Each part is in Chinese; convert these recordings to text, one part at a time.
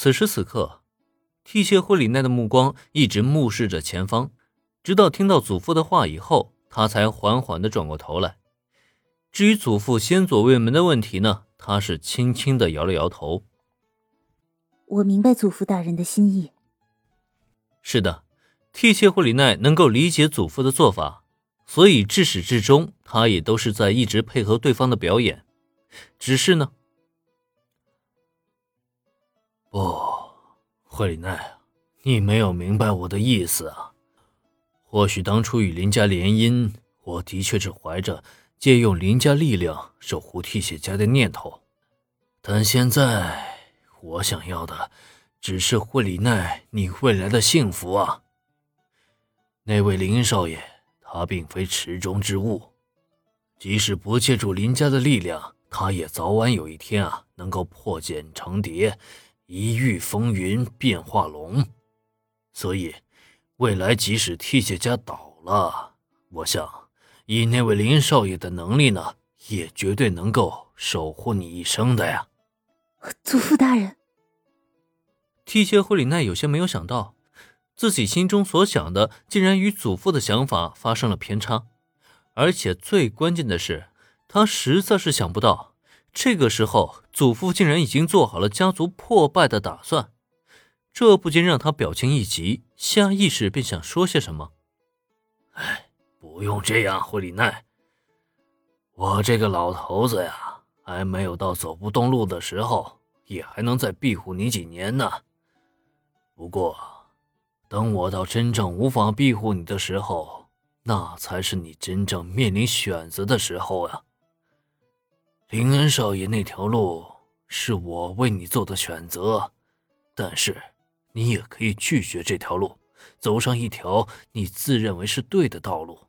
此时此刻，替谢惠里奈的目光一直目视着前方，直到听到祖父的话以后，他才缓缓的转过头来。至于祖父先左卫门的问题呢，他是轻轻的摇了摇头。我明白祖父大人的心意。是的，替谢惠里奈能够理解祖父的做法，所以至始至终，他也都是在一直配合对方的表演。只是呢。不，惠里奈，你没有明白我的意思啊。或许当初与林家联姻，我的确是怀着借用林家力量守护替血家的念头，但现在我想要的，只是惠里奈你未来的幸福啊。那位林少爷，他并非池中之物，即使不借助林家的力量，他也早晚有一天啊，能够破茧成蝶。一遇风云变化龙，所以未来即使替谢家倒了，我想以那位林少爷的能力呢，也绝对能够守护你一生的呀。祖父大人，替谢惠里奈有些没有想到，自己心中所想的竟然与祖父的想法发生了偏差，而且最关键的是，他实在是想不到。这个时候，祖父竟然已经做好了家族破败的打算，这不禁让他表情一急，下意识便想说些什么。哎，不用这样，惠里奈。我这个老头子呀，还没有到走不动路的时候，也还能再庇护你几年呢。不过，等我到真正无法庇护你的时候，那才是你真正面临选择的时候呀。林恩少爷那条路是我为你做的选择，但是你也可以拒绝这条路，走上一条你自认为是对的道路。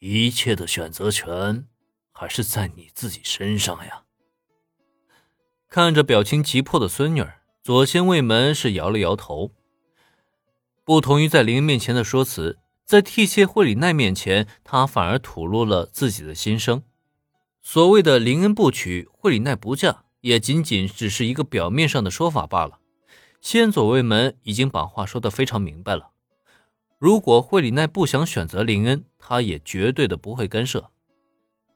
一切的选择权还是在你自己身上呀。看着表情急迫的孙女，左仙卫门是摇了摇头。不同于在林面前的说辞，在替谢惠里奈面前，他反而吐露了自己的心声。所谓的林恩不娶，惠里奈不嫁，也仅仅只是一个表面上的说法罢了。先左卫门已经把话说得非常明白了。如果惠里奈不想选择林恩，他也绝对的不会干涉。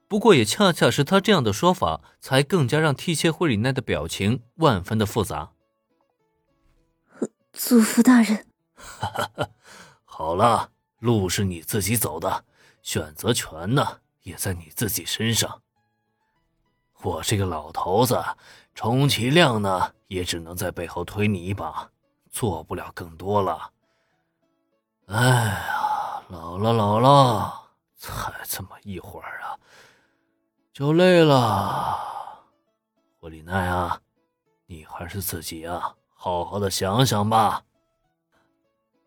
不过，也恰恰是他这样的说法，才更加让替切惠里奈的表情万分的复杂。祖父大人，好了，路是你自己走的，选择权呢，也在你自己身上。我这个老头子，充其量呢，也只能在背后推你一把，做不了更多了。哎呀，老了老了，才这么一会儿啊，就累了。霍里奈啊，你还是自己啊，好好的想想吧。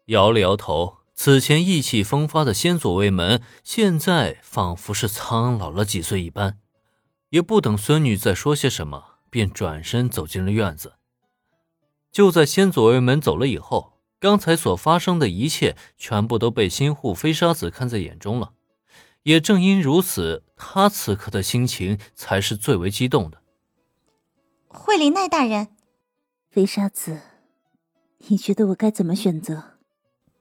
摇了摇头，此前意气风发的先祖卫门，现在仿佛是苍老了几岁一般。也不等孙女再说些什么，便转身走进了院子。就在先左卫门走了以后，刚才所发生的一切全部都被新户飞沙子看在眼中了。也正因如此，他此刻的心情才是最为激动的。惠林奈大人，飞沙子，你觉得我该怎么选择？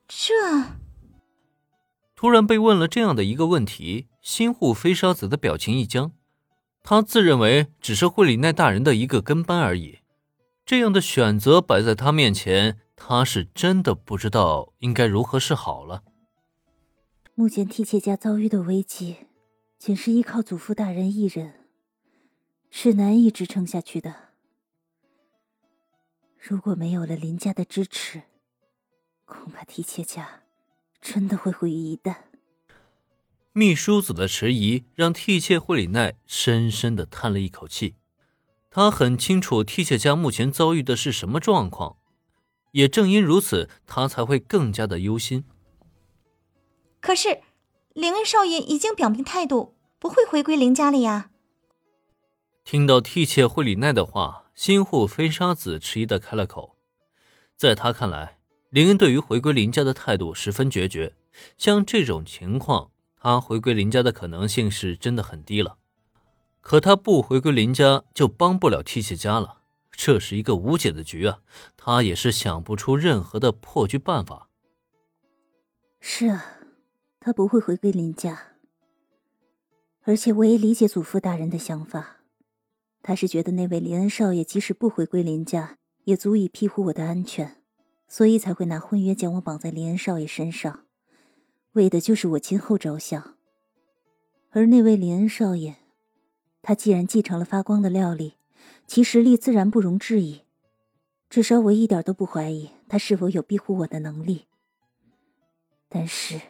这突然被问了这样的一个问题，新户飞沙子的表情一僵。他自认为只是惠里奈大人的一个跟班而已，这样的选择摆在他面前，他是真的不知道应该如何是好了。目前替妾家遭遇的危机，仅是依靠祖父大人一人，是难以支撑下去的。如果没有了林家的支持，恐怕替妾家真的会毁于一旦。秘书子的迟疑让替妾惠里奈深深的叹了一口气。他很清楚替妾家目前遭遇的是什么状况，也正因如此，他才会更加的忧心。可是，林恩少爷已经表明态度，不会回归林家了呀。听到替妾惠里奈的话，新户飞沙子迟疑的开了口。在他看来，林恩对于回归林家的态度十分决绝，像这种情况。他回归林家的可能性是真的很低了，可他不回归林家就帮不了替谢家了，这是一个无解的局啊！他也是想不出任何的破局办法。是啊，他不会回归林家。而且我也理解祖父大人的想法，他是觉得那位林恩少爷即使不回归林家，也足以庇护我的安全，所以才会拿婚约将我绑在林恩少爷身上，为的就是我今后着想。而那位林恩少爷，他既然继承了发光的料理，其实力自然不容置疑，至少我一点都不怀疑他是否有庇护我的能力。但是，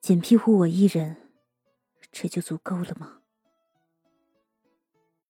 仅庇护我一人。这就足够了吗？